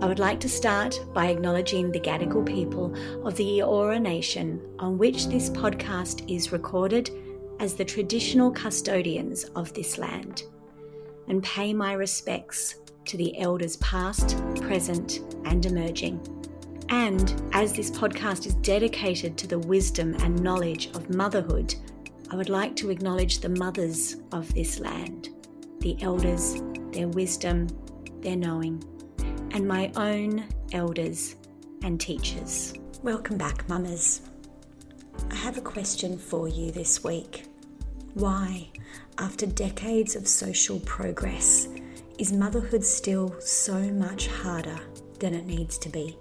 I would like to start by acknowledging the Gadigal people of the Eora Nation on which this podcast is recorded as the traditional custodians of this land, and pay my respects to the elders past, present, and emerging. And as this podcast is dedicated to the wisdom and knowledge of motherhood, I would like to acknowledge the mothers of this land, the elders, their wisdom, their knowing and my own elders and teachers. Welcome back, mamas. I have a question for you this week. Why, after decades of social progress, is motherhood still so much harder than it needs to be?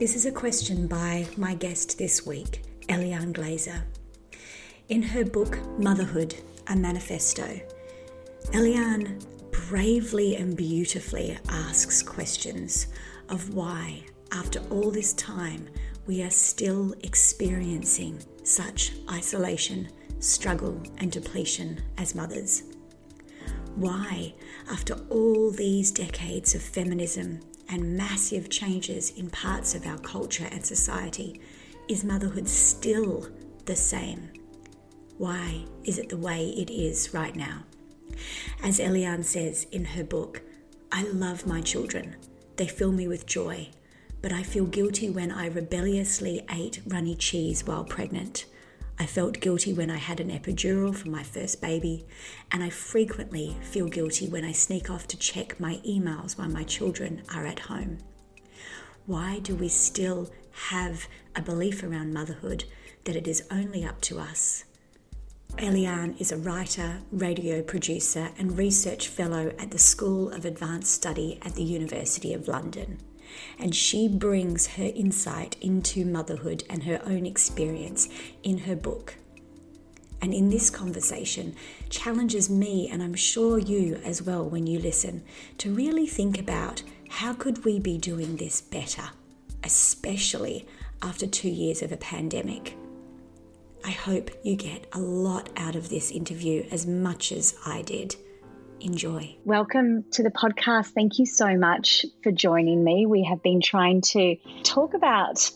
This is a question by my guest this week, Eliane Glaser. In her book Motherhood, a Manifesto, Eliane bravely and beautifully asks questions of why, after all this time, we are still experiencing such isolation, struggle, and depletion as mothers. Why, after all these decades of feminism and massive changes in parts of our culture and society, is motherhood still the same? Why is it the way it is right now? As Eliane says in her book, I love my children. They fill me with joy, but I feel guilty when I rebelliously ate runny cheese while pregnant. I felt guilty when I had an epidural for my first baby, and I frequently feel guilty when I sneak off to check my emails while my children are at home. Why do we still have a belief around motherhood that it is only up to us? Eliane is a writer, radio producer, and research fellow at the School of Advanced Study at the University of London. And she brings her insight into motherhood and her own experience in her book. And in this conversation, challenges me, and I'm sure you as well when you listen, to really think about how could we be doing this better, especially after two years of a pandemic. I hope you get a lot out of this interview as much as I did. Enjoy. Welcome to the podcast. Thank you so much for joining me. We have been trying to talk about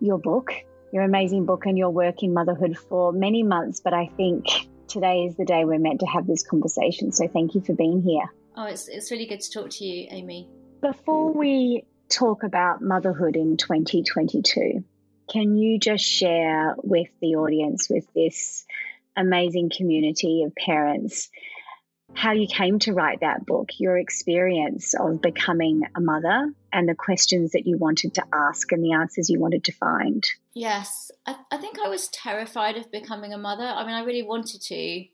your book, your amazing book, and your work in motherhood for many months, but I think today is the day we're meant to have this conversation. So thank you for being here. Oh, it's, it's really good to talk to you, Amy. Before we talk about motherhood in 2022, can you just share with the audience, with this amazing community of parents, how you came to write that book, your experience of becoming a mother, and the questions that you wanted to ask and the answers you wanted to find? Yes, I, I think I was terrified of becoming a mother. I mean, I really wanted to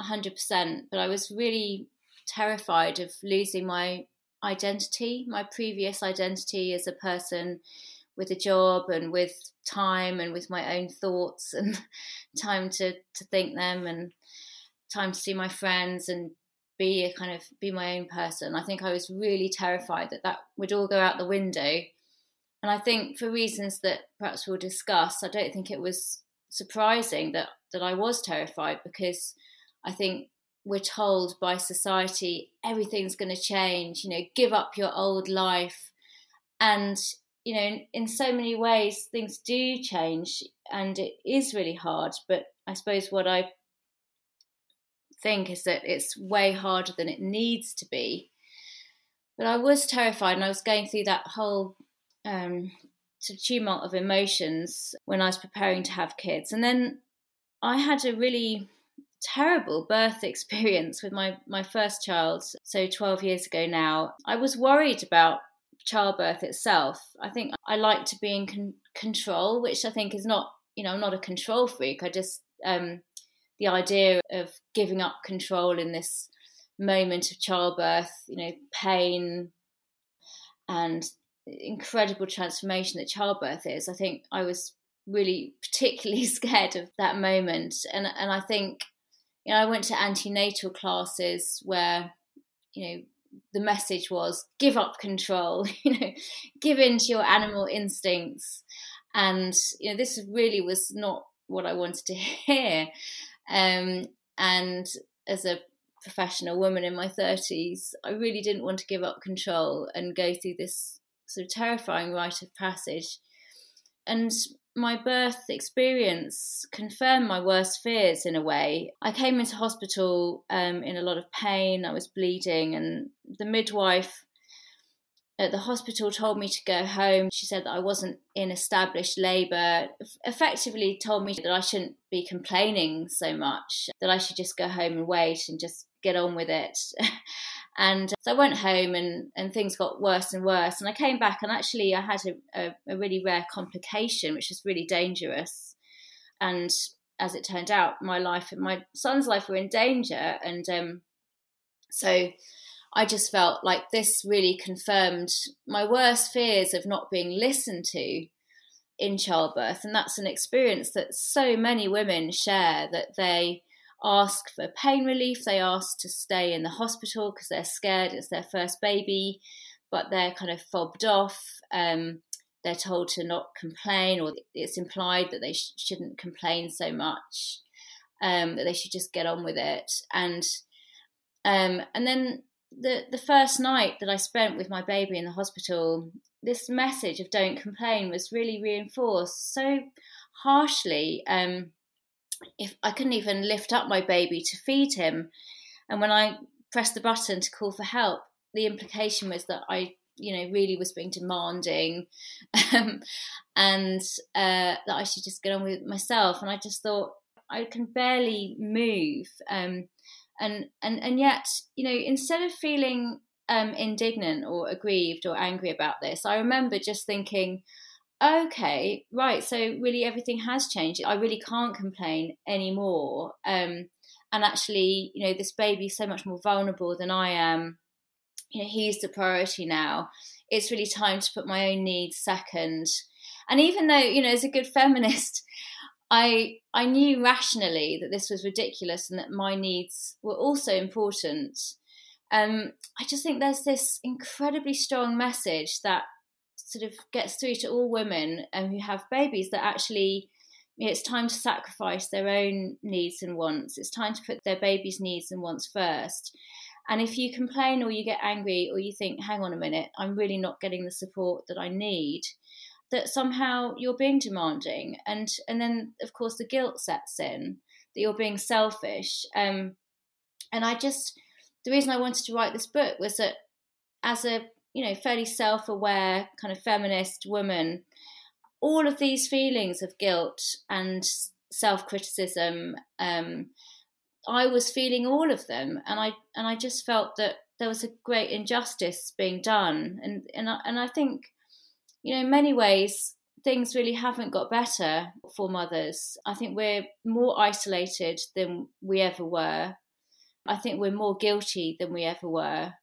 100%, but I was really terrified of losing my identity, my previous identity as a person with a job and with time and with my own thoughts and time to to think them and time to see my friends and be a kind of be my own person. I think I was really terrified that that would all go out the window. And I think for reasons that perhaps we'll discuss, I don't think it was surprising that that I was terrified because I think we're told by society everything's going to change, you know, give up your old life. And you know, in, in so many ways, things do change and it is really hard. But I suppose what I think is that it's way harder than it needs to be. But I was terrified and I was going through that whole um, tumult of emotions when I was preparing to have kids. And then I had a really terrible birth experience with my, my first child, so 12 years ago now. I was worried about childbirth itself. I think I like to be in con- control, which I think is not, you know, I'm not a control freak. I just, um, the idea of giving up control in this moment of childbirth, you know, pain, and incredible transformation that childbirth is. I think I was really particularly scared of that moment, and and I think you know I went to antenatal classes where you know the message was give up control, you know, give in to your animal instincts, and you know this really was not what I wanted to hear. Um, and as a professional woman in my 30s, I really didn't want to give up control and go through this sort of terrifying rite of passage. And my birth experience confirmed my worst fears in a way. I came into hospital um, in a lot of pain, I was bleeding, and the midwife at the hospital told me to go home. She said that I wasn't in established labour, effectively told me that I shouldn't be complaining so much, that I should just go home and wait and just get on with it. and so I went home and, and things got worse and worse. And I came back and actually I had a, a, a really rare complication, which was really dangerous. And as it turned out, my life and my son's life were in danger. And um, so I just felt like this really confirmed my worst fears of not being listened to in childbirth. And that's an experience that so many women share that they ask for pain relief, they ask to stay in the hospital because they're scared it's their first baby, but they're kind of fobbed off. Um, they're told to not complain, or it's implied that they sh- shouldn't complain so much, um, that they should just get on with it. And um, and then the the first night that I spent with my baby in the hospital, this message of "don't complain" was really reinforced so harshly. Um, if I couldn't even lift up my baby to feed him, and when I pressed the button to call for help, the implication was that I, you know, really was being demanding, um, and uh, that I should just get on with myself. And I just thought I can barely move. Um, and and and yet you know instead of feeling um, indignant or aggrieved or angry about this i remember just thinking okay right so really everything has changed. I really can't complain anymore. Um, and actually you know this baby's so much more vulnerable than i am. You know he's the priority now. It's really time to put my own needs second. And even though you know as a good feminist I I knew rationally that this was ridiculous and that my needs were also important. Um, I just think there's this incredibly strong message that sort of gets through to all women um, who have babies that actually it's time to sacrifice their own needs and wants. It's time to put their baby's needs and wants first. And if you complain or you get angry or you think, hang on a minute, I'm really not getting the support that I need, that somehow you're being demanding and and then of course the guilt sets in that you're being selfish um, and i just the reason i wanted to write this book was that as a you know fairly self-aware kind of feminist woman all of these feelings of guilt and self-criticism um, i was feeling all of them and i and i just felt that there was a great injustice being done and and I, and I think you know, in many ways, things really haven't got better for mothers. I think we're more isolated than we ever were. I think we're more guilty than we ever were.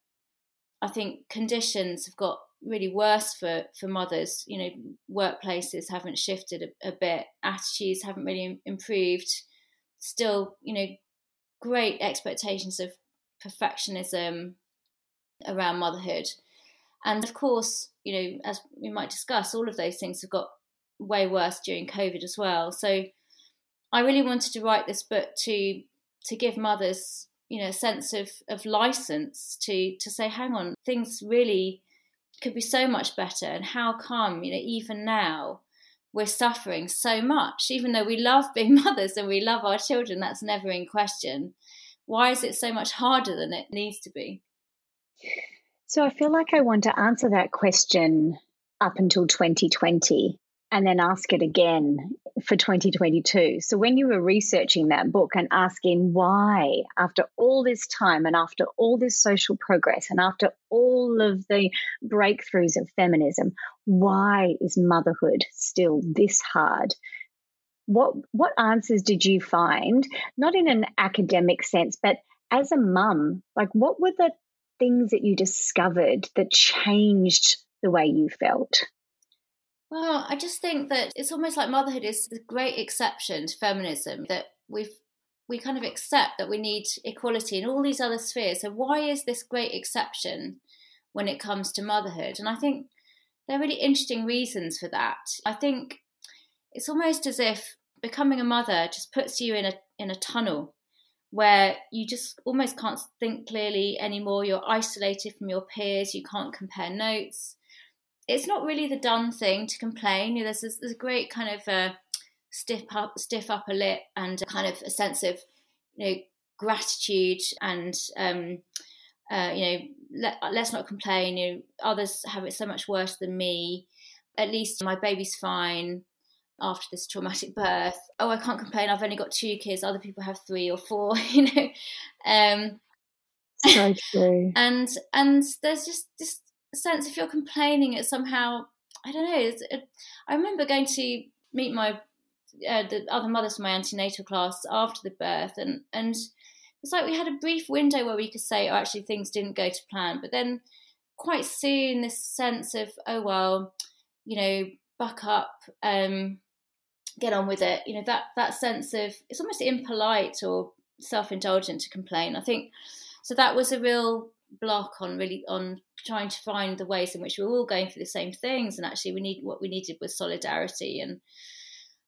I think conditions have got really worse for, for mothers. You know, workplaces haven't shifted a, a bit, attitudes haven't really improved. Still, you know, great expectations of perfectionism around motherhood. And of course, you know, as we might discuss, all of those things have got way worse during COVID as well. So I really wanted to write this book to to give mothers, you know, a sense of of license to to say, hang on, things really could be so much better. And how come, you know, even now we're suffering so much, even though we love being mothers and we love our children, that's never in question. Why is it so much harder than it needs to be? So I feel like I want to answer that question up until 2020 and then ask it again for 2022. So when you were researching that book and asking why, after all this time and after all this social progress and after all of the breakthroughs of feminism, why is motherhood still this hard? What what answers did you find? Not in an academic sense, but as a mum, like what were the things that you discovered that changed the way you felt? Well, I just think that it's almost like motherhood is the great exception to feminism that we've we kind of accept that we need equality in all these other spheres. So why is this great exception when it comes to motherhood? And I think there are really interesting reasons for that. I think it's almost as if becoming a mother just puts you in a in a tunnel where you just almost can't think clearly anymore. You're isolated from your peers. You can't compare notes. It's not really the done thing to complain. There's this, there's a great kind of uh, stiff up, stiff upper lip, and kind of a sense of you know gratitude and um, uh, you know let, us not complain. You know, others have it so much worse than me. At least my baby's fine after this traumatic birth. Oh, I can't complain. I've only got two kids. Other people have three or four. You know. Um, so true. and and there's just this sense if you're complaining, it somehow I don't know. It, I remember going to meet my uh, the other mothers from my antenatal class after the birth, and and it's like we had a brief window where we could say, oh, actually things didn't go to plan, but then quite soon this sense of, oh well, you know, buck up, um, get on with it. You know that that sense of it's almost impolite or self indulgent to complain. I think so. That was a real block on really on trying to find the ways in which we're all going through the same things, and actually we need what we needed was solidarity and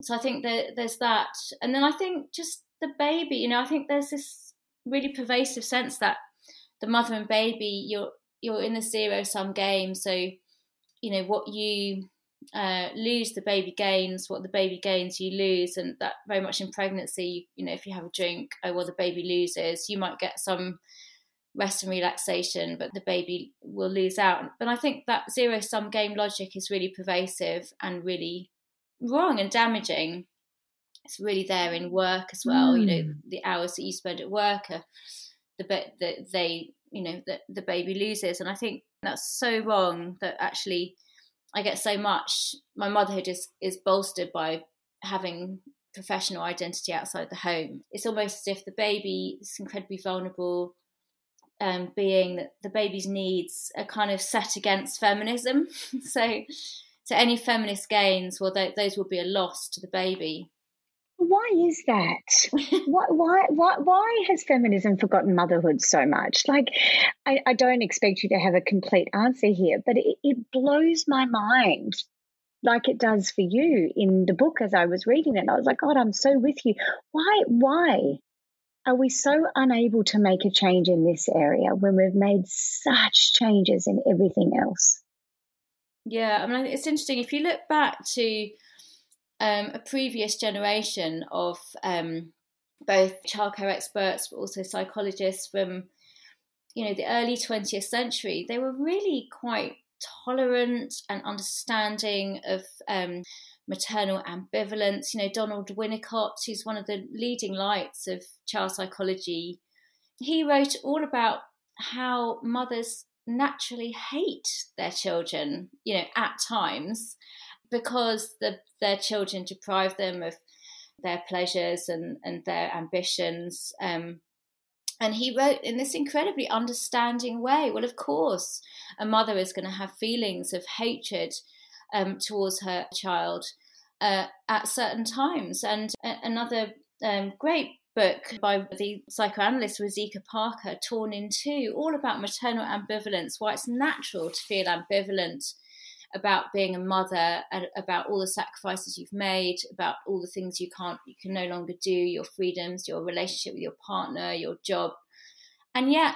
so I think that there's that. And then I think just the baby, you know, I think there's this really pervasive sense that the mother and baby, you're you're in a zero sum game. So, you know, what you uh, lose, the baby gains. What the baby gains, you lose, and that very much in pregnancy. You know, if you have a drink, oh well, the baby loses. You might get some rest and relaxation, but the baby will lose out. But I think that zero sum game logic is really pervasive and really wrong and damaging, it's really there in work as well. Mm. You know, hmm. the hours that you spend at work are the bit that they, you know, that the baby loses. And I think that's so wrong that actually I get so much. My motherhood is is bolstered by having professional identity outside the home. It's almost as if the baby is incredibly vulnerable um, being that the baby's needs are kind of set against feminism. so so any feminist gains, well, those will be a loss to the baby. Why is that? why, why, why, why has feminism forgotten motherhood so much? Like, I, I don't expect you to have a complete answer here, but it, it blows my mind like it does for you in the book as I was reading it. I was like, God, I'm so with you. Why, why are we so unable to make a change in this area when we've made such changes in everything else? Yeah, I mean, it's interesting. If you look back to um, a previous generation of um, both childcare experts, but also psychologists from, you know, the early 20th century, they were really quite tolerant and understanding of um, maternal ambivalence. You know, Donald Winnicott, who's one of the leading lights of child psychology, he wrote all about how mothers naturally hate their children, you know, at times because the, their children deprive them of their pleasures and, and their ambitions. Um, and he wrote in this incredibly understanding way well, of course, a mother is going to have feelings of hatred um, towards her child uh, at certain times. And another um, great book by the psychoanalyst Rozsika Parker, Torn in Two, all about maternal ambivalence, why it's natural to feel ambivalent about being a mother, and about all the sacrifices you've made, about all the things you can't, you can no longer do, your freedoms, your relationship with your partner, your job. And yet,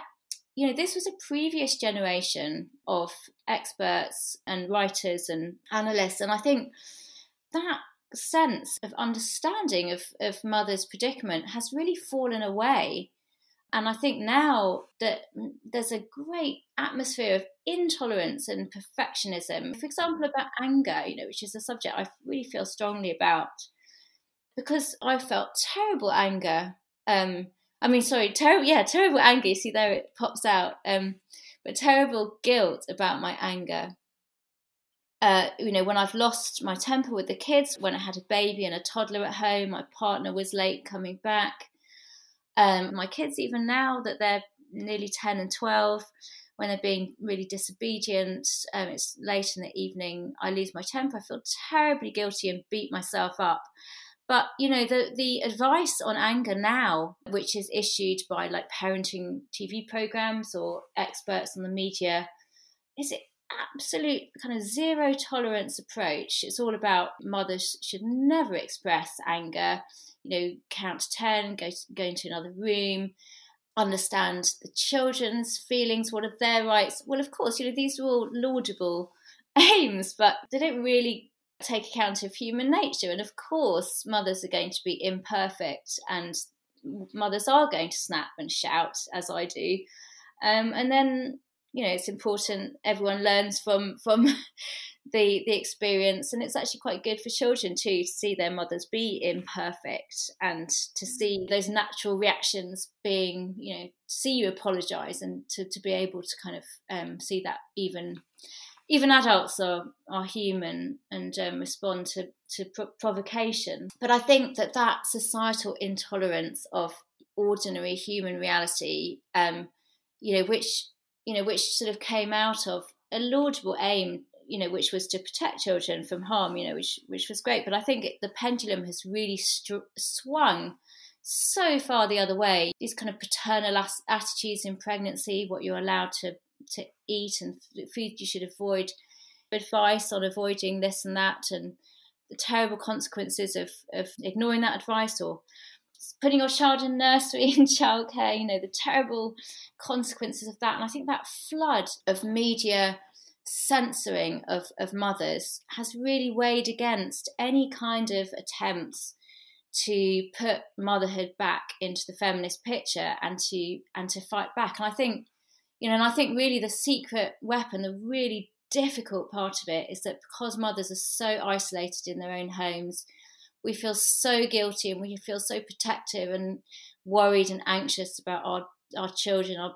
you know, this was a previous generation of experts and writers and analysts. And I think that sense of understanding of, of mother's predicament has really fallen away. And I think now that there's a great atmosphere of intolerance and perfectionism. For example, about anger, you know, which is a subject I really feel strongly about, because I felt terrible anger. Um, I mean, sorry, terrible, yeah, terrible anger. You see, there it pops out. Um, but terrible guilt about my anger uh, you know, when I've lost my temper with the kids, when I had a baby and a toddler at home, my partner was late coming back. Um, my kids, even now that they're nearly 10 and 12, when they're being really disobedient. Um, it's late in the evening. I lose my temper. I feel terribly guilty and beat myself up. But you know the the advice on anger now, which is issued by like parenting TV programs or experts on the media, is it absolute kind of zero tolerance approach. It's all about mothers should never express anger. You know, count to ten, go to, go into another room, understand the children's feelings, what are their rights. Well, of course, you know these are all laudable aims, but they don't really take account of human nature. And of course, mothers are going to be imperfect, and mothers are going to snap and shout, as I do. Um, and then you know it's important everyone learns from from the the experience and it's actually quite good for children too to see their mothers be imperfect and to see those natural reactions being you know see you apologize and to, to be able to kind of um, see that even even adults are are human and um, respond to to pro- provocation. But i think that that societal intolerance of ordinary human reality um, you know which you know, which sort of came out of a laudable aim, you know, which was to protect children from harm, you know, which which was great. But I think the pendulum has really swung so far the other way. These kind of paternal attitudes in pregnancy, what you're allowed to to eat and food you should avoid, advice on avoiding this and that, and the terrible consequences of of ignoring that advice or putting your child in nursery and childcare, you know, the terrible consequences of that. And I think that flood of media censoring of, of mothers has really weighed against any kind of attempts to put motherhood back into the feminist picture and to and to fight back. And I think, you know, and I think really the secret weapon, the really difficult part of it is that because mothers are so isolated in their own homes, we feel so guilty and we feel so protective and worried and anxious about our our children, our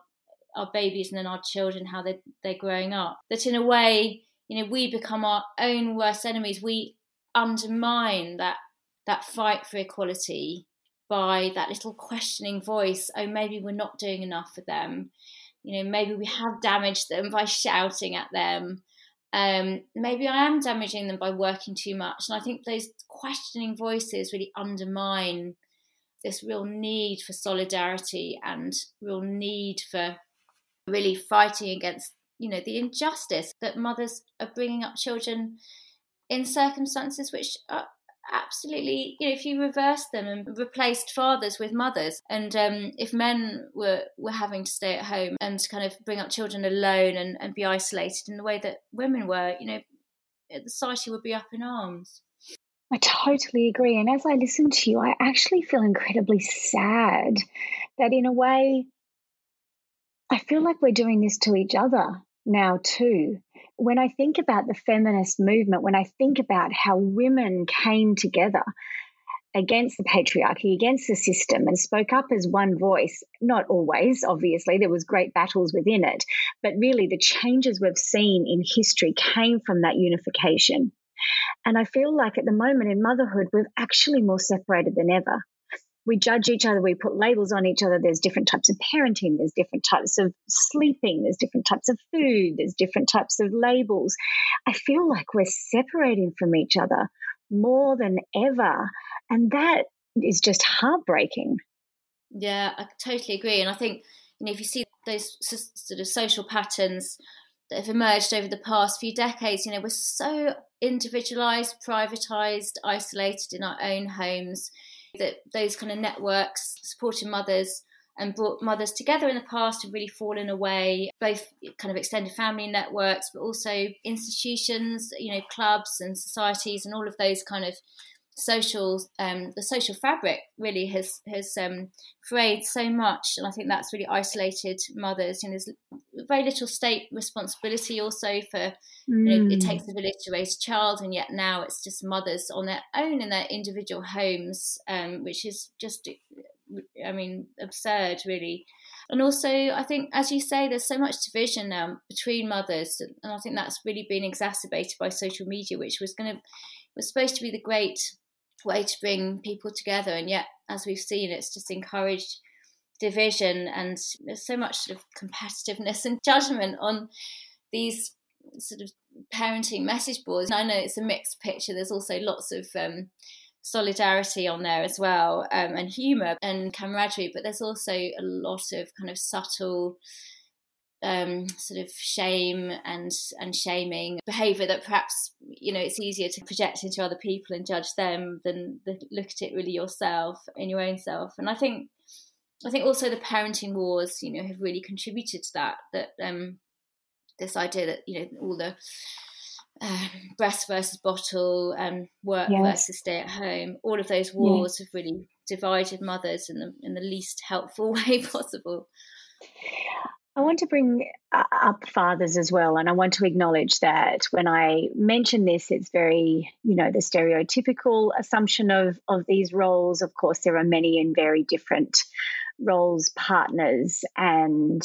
our babies, and then our children, how they they're growing up. That in a way, you know, we become our own worst enemies. We undermine that that fight for equality by that little questioning voice. Oh, maybe we're not doing enough for them. You know, maybe we have damaged them by shouting at them um, maybe I am damaging them by working too much. And I think those questioning voices really undermine this real need for solidarity and real need for really fighting against, you know, the injustice that mothers are bringing up children in circumstances which are absolutely you know if you reverse them and replaced fathers with mothers and um, if men were were having to stay at home and kind of bring up children alone and, and be isolated in the way that women were you know the society would be up in arms I totally agree. And as I listen to you, I actually feel incredibly sad that, in a way, I feel like we're doing this to each other now, too when I think about the feminist movement, when I think about how women came together against the patriarchy, against the system, and spoke up as one voice, not always, obviously, there was great battles within it, but really the changes we've seen in history came from that unification. And I feel like at the moment in motherhood, we're actually more separated than ever we judge each other, we put labels on each other. There's different types of parenting, there's different types of sleeping, there's different types of food, there's different types of labels. I feel like we're separating from each other more than ever. And that is just heartbreaking. Yeah, I totally agree. And I think, you know, if you see those sort of social patterns that have emerged over the past few decades, you know, we're so individualized, privatized, isolated in our own homes that those kind of networks supporting mothers and brought mothers together in the past have really fallen away, both kind of extended family networks, but also institutions, you know, clubs and societies and all of those kind of social um, the social fabric really has has um, frayed so much and I think that's really isolated mothers and there's very little state responsibility also for mm. you know, it mm. takes a village to raise a child and yet now it's just mothers on their own in their individual homes um, which is just I mean absurd really and also I think as you say there's so much division now between mothers and I think that's really been exacerbated by social media which was going to was supposed to be the great way to bring people together. And yet, as we've seen, it's just encouraged division and there's so much sort of competitiveness and judgment on these sort of parenting message boards. And I know it's a mixed picture. There's also lots of um, solidarity on there as well, um, and humour and camaraderie, but there's also a lot of kind of subtle. Um, sort of shame and and shaming behaviour that perhaps you know it's easier to project into other people and judge them than, than look at it really yourself in your own self. And I think I think also the parenting wars, you know, have really contributed to that. That um, this idea that you know all the uh, breast versus bottle, um, work yes. versus stay at home, all of those wars have really divided mothers in the in the least helpful way possible. I want to bring up fathers as well, and I want to acknowledge that when I mention this, it's very, you know, the stereotypical assumption of of these roles. Of course, there are many and very different roles, partners, and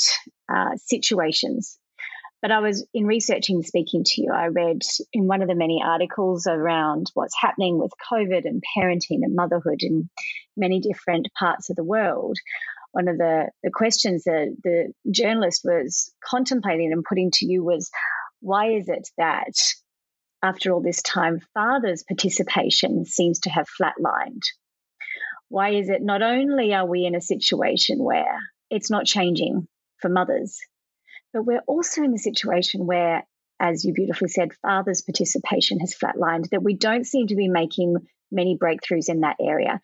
uh, situations. But I was in researching speaking to you, I read in one of the many articles around what's happening with COVID and parenting and motherhood in many different parts of the world. One of the, the questions that the journalist was contemplating and putting to you was why is it that after all this time, fathers' participation seems to have flatlined? Why is it not only are we in a situation where it's not changing for mothers, but we're also in a situation where, as you beautifully said, fathers' participation has flatlined, that we don't seem to be making many breakthroughs in that area.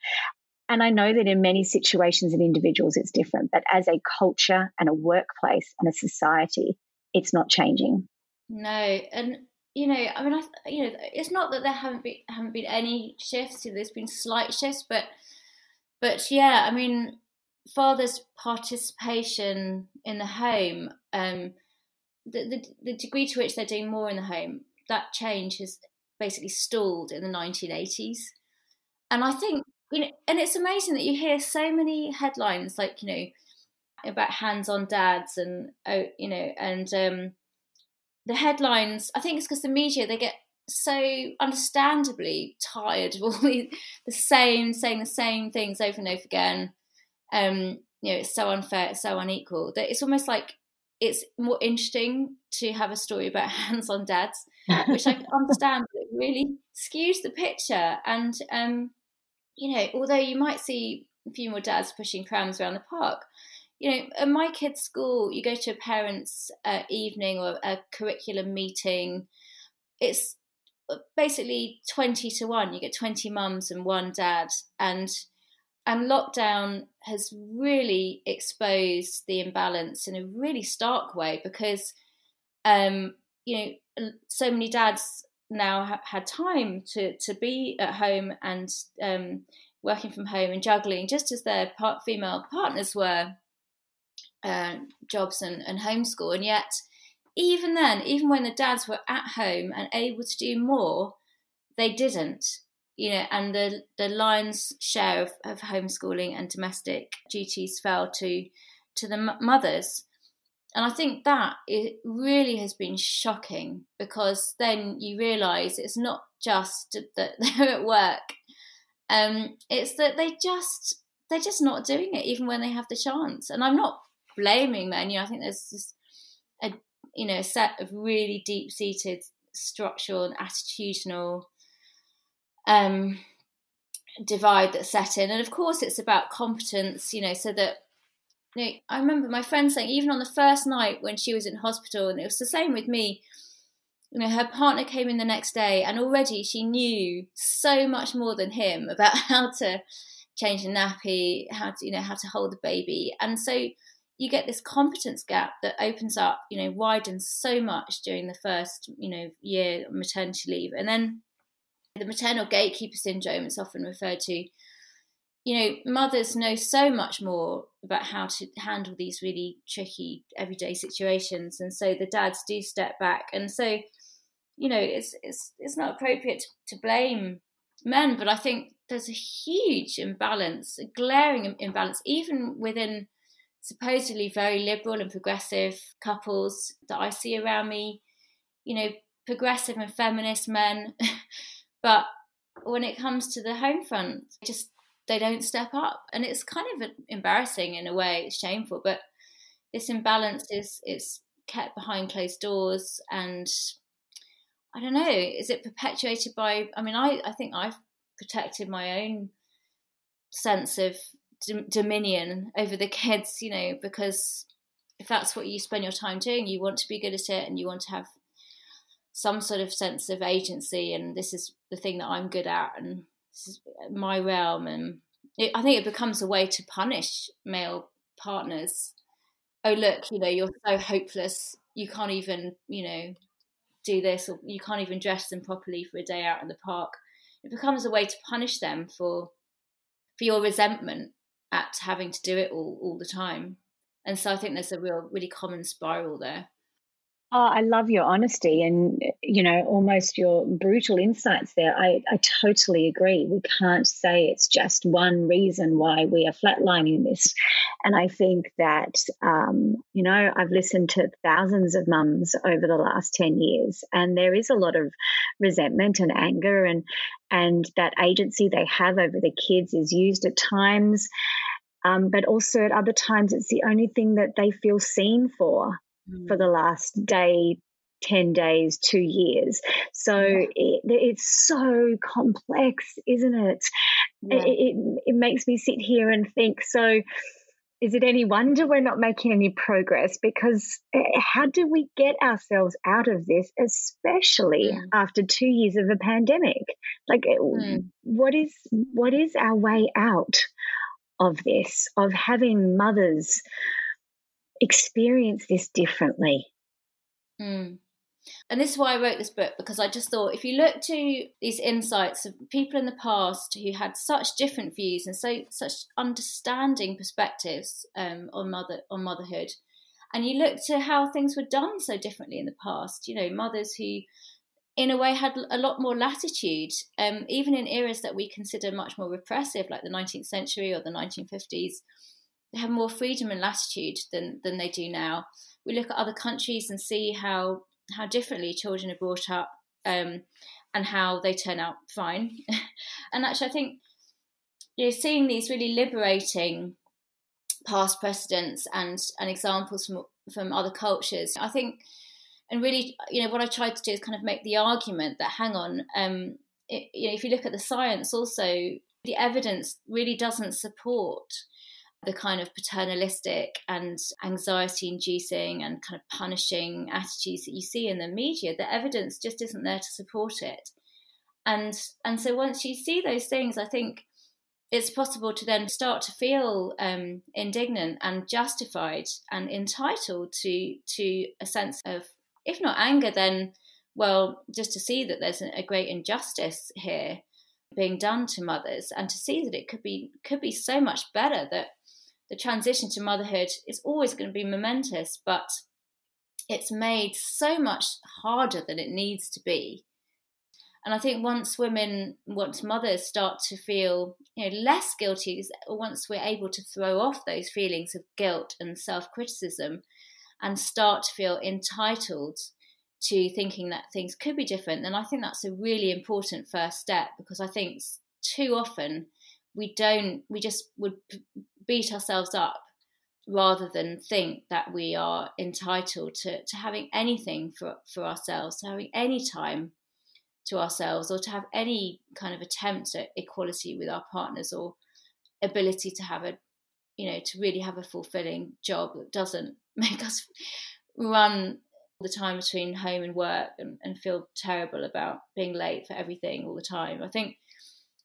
And I know that in many situations and individuals it's different, but as a culture and a workplace and a society, it's not changing. No, and you know, I mean, I, you know, it's not that there haven't been haven't been any shifts. There's been slight shifts, but but yeah, I mean, father's participation in the home, um, the, the, the degree to which they're doing more in the home, that change has basically stalled in the 1980s. And I think, you know, and it's amazing that you hear so many headlines like, you know, about hands-on dads and, oh, you know, and um, the headlines, I think it's because the media, they get so understandably tired of all the, the same, saying the same things over and over again. Um, you know, it's so unfair, it's so unequal that it's almost like it's more interesting to have a story about hands-on dads, which I understand it really skews the picture. And um, you know, although you might see a few more dads pushing prams around the park, you know, at my kid's school, you go to a parents' uh, evening or a curriculum meeting. It's basically 20 to 1 you get 20 mums and one dad and and lockdown has really exposed the imbalance in a really stark way because um you know so many dads now have had time to to be at home and um working from home and juggling just as their part female partners were uh, jobs and, and homeschool and yet even then, even when the dads were at home and able to do more, they didn't. You know, and the the lion's share of, of homeschooling and domestic duties fell to to the mothers, and I think that it really has been shocking because then you realise it's not just that they're at work, um, it's that they just they're just not doing it even when they have the chance. And I'm not blaming men. You know, I think there's just a you know, a set of really deep seated structural and attitudinal um, divide that's set in. And of course, it's about competence, you know, so that. You know, I remember my friend saying, even on the first night when she was in hospital, and it was the same with me, you know, her partner came in the next day, and already she knew so much more than him about how to change a nappy, how to, you know, how to hold the baby. And so you get this competence gap that opens up, you know, widens so much during the first, you know, year maternity leave. And then the maternal gatekeeper syndrome is often referred to. You know, mothers know so much more about how to handle these really tricky everyday situations. And so the dads do step back. And so, you know, it's it's it's not appropriate to, to blame men, but I think there's a huge imbalance, a glaring imbalance, even within supposedly very liberal and progressive couples that I see around me, you know, progressive and feminist men. but when it comes to the home front, just they don't step up, and it's kind of embarrassing in a way. It's shameful, but this imbalance is it's kept behind closed doors, and I don't know. Is it perpetuated by? I mean, I I think I've protected my own sense of d- dominion over the kids, you know, because if that's what you spend your time doing, you want to be good at it, and you want to have some sort of sense of agency, and this is the thing that I'm good at, and my realm, and it, I think it becomes a way to punish male partners. Oh, look, you know, you're so hopeless. You can't even, you know, do this, or you can't even dress them properly for a day out in the park. It becomes a way to punish them for for your resentment at having to do it all all the time. And so I think there's a real, really common spiral there. Oh, I love your honesty and you know almost your brutal insights there. I, I totally agree. We can't say it's just one reason why we are flatlining this. And I think that um, you know I've listened to thousands of mums over the last ten years, and there is a lot of resentment and anger, and and that agency they have over the kids is used at times. Um, but also at other times, it's the only thing that they feel seen for mm. for the last day 10 days, two years. So yeah. it, it's so complex, isn't it? Yeah. It, it? It makes me sit here and think so. Is it any wonder we're not making any progress? Because eh, how do we get ourselves out of this, especially mm. after two years of a pandemic? Like, mm. what is what is our way out of this? Of having mothers experience this differently. Mm. And this is why I wrote this book because I just thought if you look to these insights of people in the past who had such different views and so such understanding perspectives um, on mother on motherhood, and you look to how things were done so differently in the past, you know, mothers who in a way had a lot more latitude, um, even in eras that we consider much more repressive, like the 19th century or the 1950s they have more freedom and latitude than than they do now. We look at other countries and see how how differently children are brought up um, and how they turn out fine. and actually, I think you know seeing these really liberating past precedents and and examples from from other cultures, I think. And really, you know, what I tried to do is kind of make the argument that, hang on, um, it, you know, if you look at the science, also the evidence really doesn't support the kind of paternalistic and anxiety inducing and kind of punishing attitudes that you see in the media, the evidence just isn't there to support it. And and so once you see those things, I think it's possible to then start to feel um, indignant and justified and entitled to to a sense of, if not anger, then well, just to see that there's a great injustice here being done to mothers, and to see that it could be could be so much better that the transition to motherhood is always going to be momentous, but it's made so much harder than it needs to be. And I think once women, once mothers start to feel you know, less guilty, once we're able to throw off those feelings of guilt and self criticism and start to feel entitled to thinking that things could be different, then I think that's a really important first step because I think too often we don't, we just would beat ourselves up rather than think that we are entitled to, to having anything for, for ourselves, to having any time to ourselves, or to have any kind of attempt at equality with our partners or ability to have a, you know, to really have a fulfilling job that doesn't make us run the time between home and work and, and feel terrible about being late for everything all the time. I think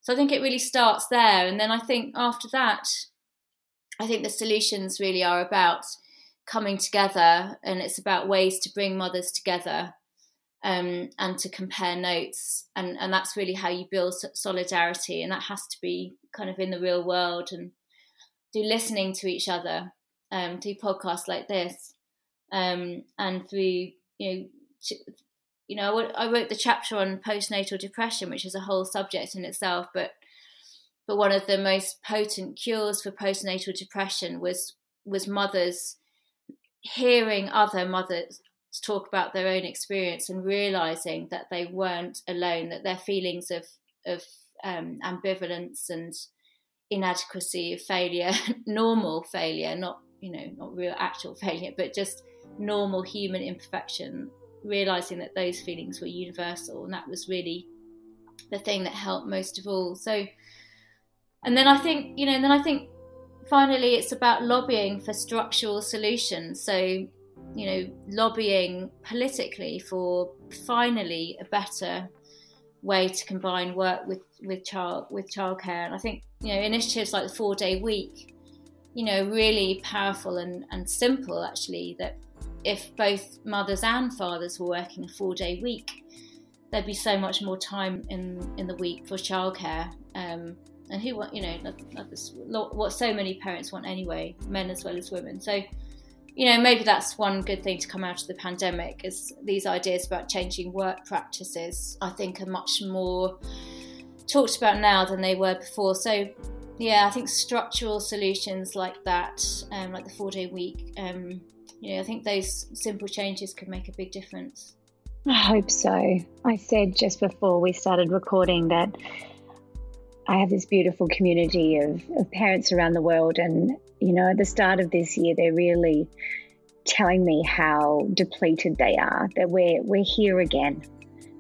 so I think it really starts there. And then I think after that, I think the solutions really are about coming together and it's about ways to bring mothers together um, and to compare notes. And, and that's really how you build solidarity. And that has to be kind of in the real world and through listening to each other, um, through podcasts like this, um, and through, you know, you know, I wrote the chapter on postnatal depression, which is a whole subject in itself, but but one of the most potent cures for postnatal depression was was mothers hearing other mothers talk about their own experience and realizing that they weren't alone, that their feelings of of um, ambivalence and inadequacy of failure, normal failure, not you know not real actual failure, but just normal human imperfection. Realizing that those feelings were universal, and that was really the thing that helped most of all. So, and then I think you know, and then I think finally it's about lobbying for structural solutions. So, you know, lobbying politically for finally a better way to combine work with with child with childcare. And I think you know initiatives like the four day week, you know, really powerful and, and simple actually. That if both mothers and fathers were working a four day week, there'd be so much more time in in the week for childcare. Um, and who want you know what so many parents want anyway, men as well as women. So you know, maybe that's one good thing to come out of the pandemic is these ideas about changing work practices, I think, are much more talked about now than they were before. So, yeah, I think structural solutions like that, um, like the four day week, um, you know, I think those simple changes could make a big difference. I hope so. I said just before we started recording that I have this beautiful community of, of parents around the world, and you know, at the start of this year, they're really telling me how depleted they are. That we're we're here again,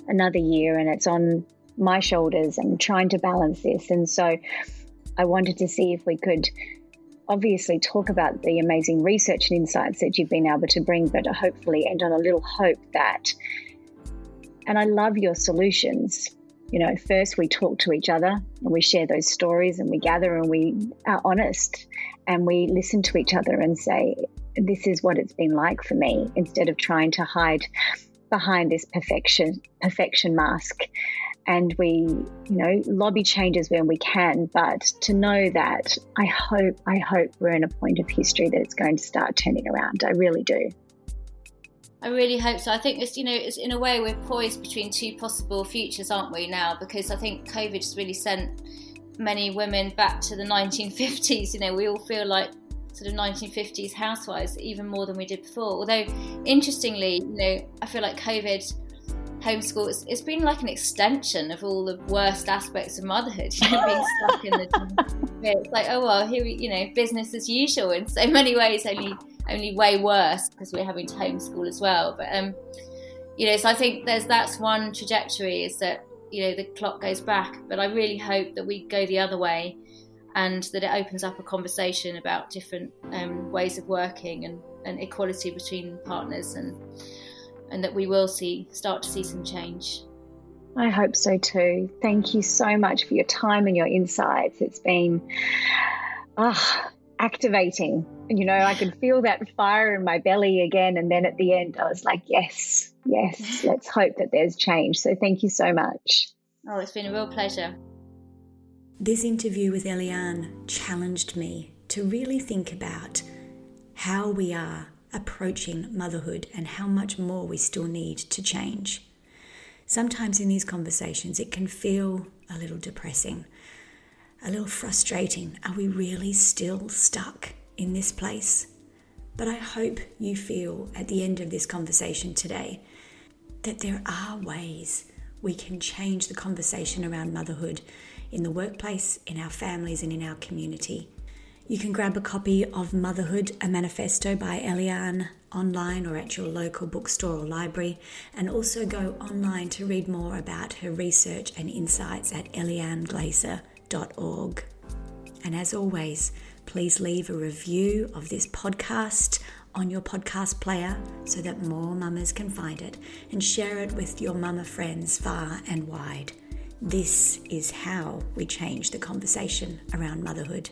another year, and it's on my shoulders and trying to balance this. And so, I wanted to see if we could obviously talk about the amazing research and insights that you've been able to bring, but hopefully end on a little hope that. And I love your solutions you know, first we talk to each other and we share those stories and we gather and we are honest and we listen to each other and say, this is what it's been like for me, instead of trying to hide behind this perfection perfection mask. And we, you know, lobby changes when we can, but to know that I hope, I hope we're in a point of history that it's going to start turning around. I really do. I really hope so. I think it's you know it's in a way we're poised between two possible futures, aren't we now? Because I think COVID has really sent many women back to the 1950s. You know, we all feel like sort of 1950s housewives even more than we did before. Although interestingly, you know, I feel like COVID homeschool it's, it's been like an extension of all the worst aspects of motherhood. You know, being stuck in the it's like oh well, here we you know business as usual in so many ways. Only only way worse because we're having to homeschool as well. But um, you know, so I think there's that's one trajectory is that you know the clock goes back, but I really hope that we go the other way and that it opens up a conversation about different um, ways of working and, and equality between partners and and that we will see start to see some change. I hope so too. Thank you so much for your time and your insights. It's been ah, activating. You know, I could feel that fire in my belly again. And then at the end, I was like, yes, yes, let's hope that there's change. So thank you so much. Oh, it's been a real pleasure. This interview with Eliane challenged me to really think about how we are approaching motherhood and how much more we still need to change. Sometimes in these conversations, it can feel a little depressing a little frustrating. Are we really still stuck in this place? But I hope you feel at the end of this conversation today that there are ways we can change the conversation around motherhood in the workplace, in our families, and in our community. You can grab a copy of Motherhood, a Manifesto by Eliane online or at your local bookstore or library, and also go online to read more about her research and insights at elianeglaser.com www.mamas.org. And as always, please leave a review of this podcast on your podcast player so that more mamas can find it and share it with your mama friends far and wide. This is how we change the conversation around motherhood.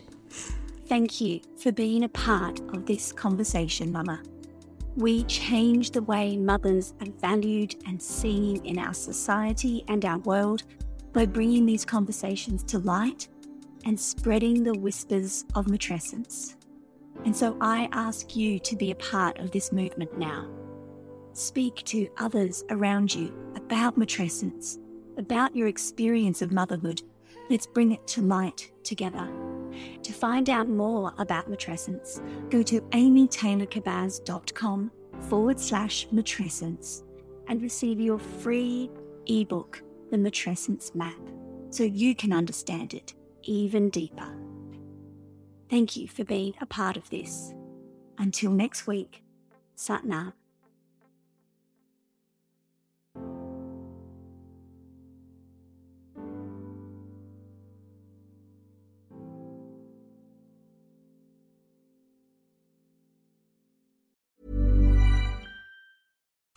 Thank you for being a part of this conversation, Mama. We change the way mothers are valued and seen in our society and our world by bringing these conversations to light and spreading the whispers of matrescence. And so I ask you to be a part of this movement now. Speak to others around you about matrescence, about your experience of motherhood. Let's bring it to light together. To find out more about matrescence, go to amytaylorkabbaz.com forward slash matrescence and receive your free ebook the matrescence map so you can understand it even deeper. Thank you for being a part of this. Until next week, Satnam.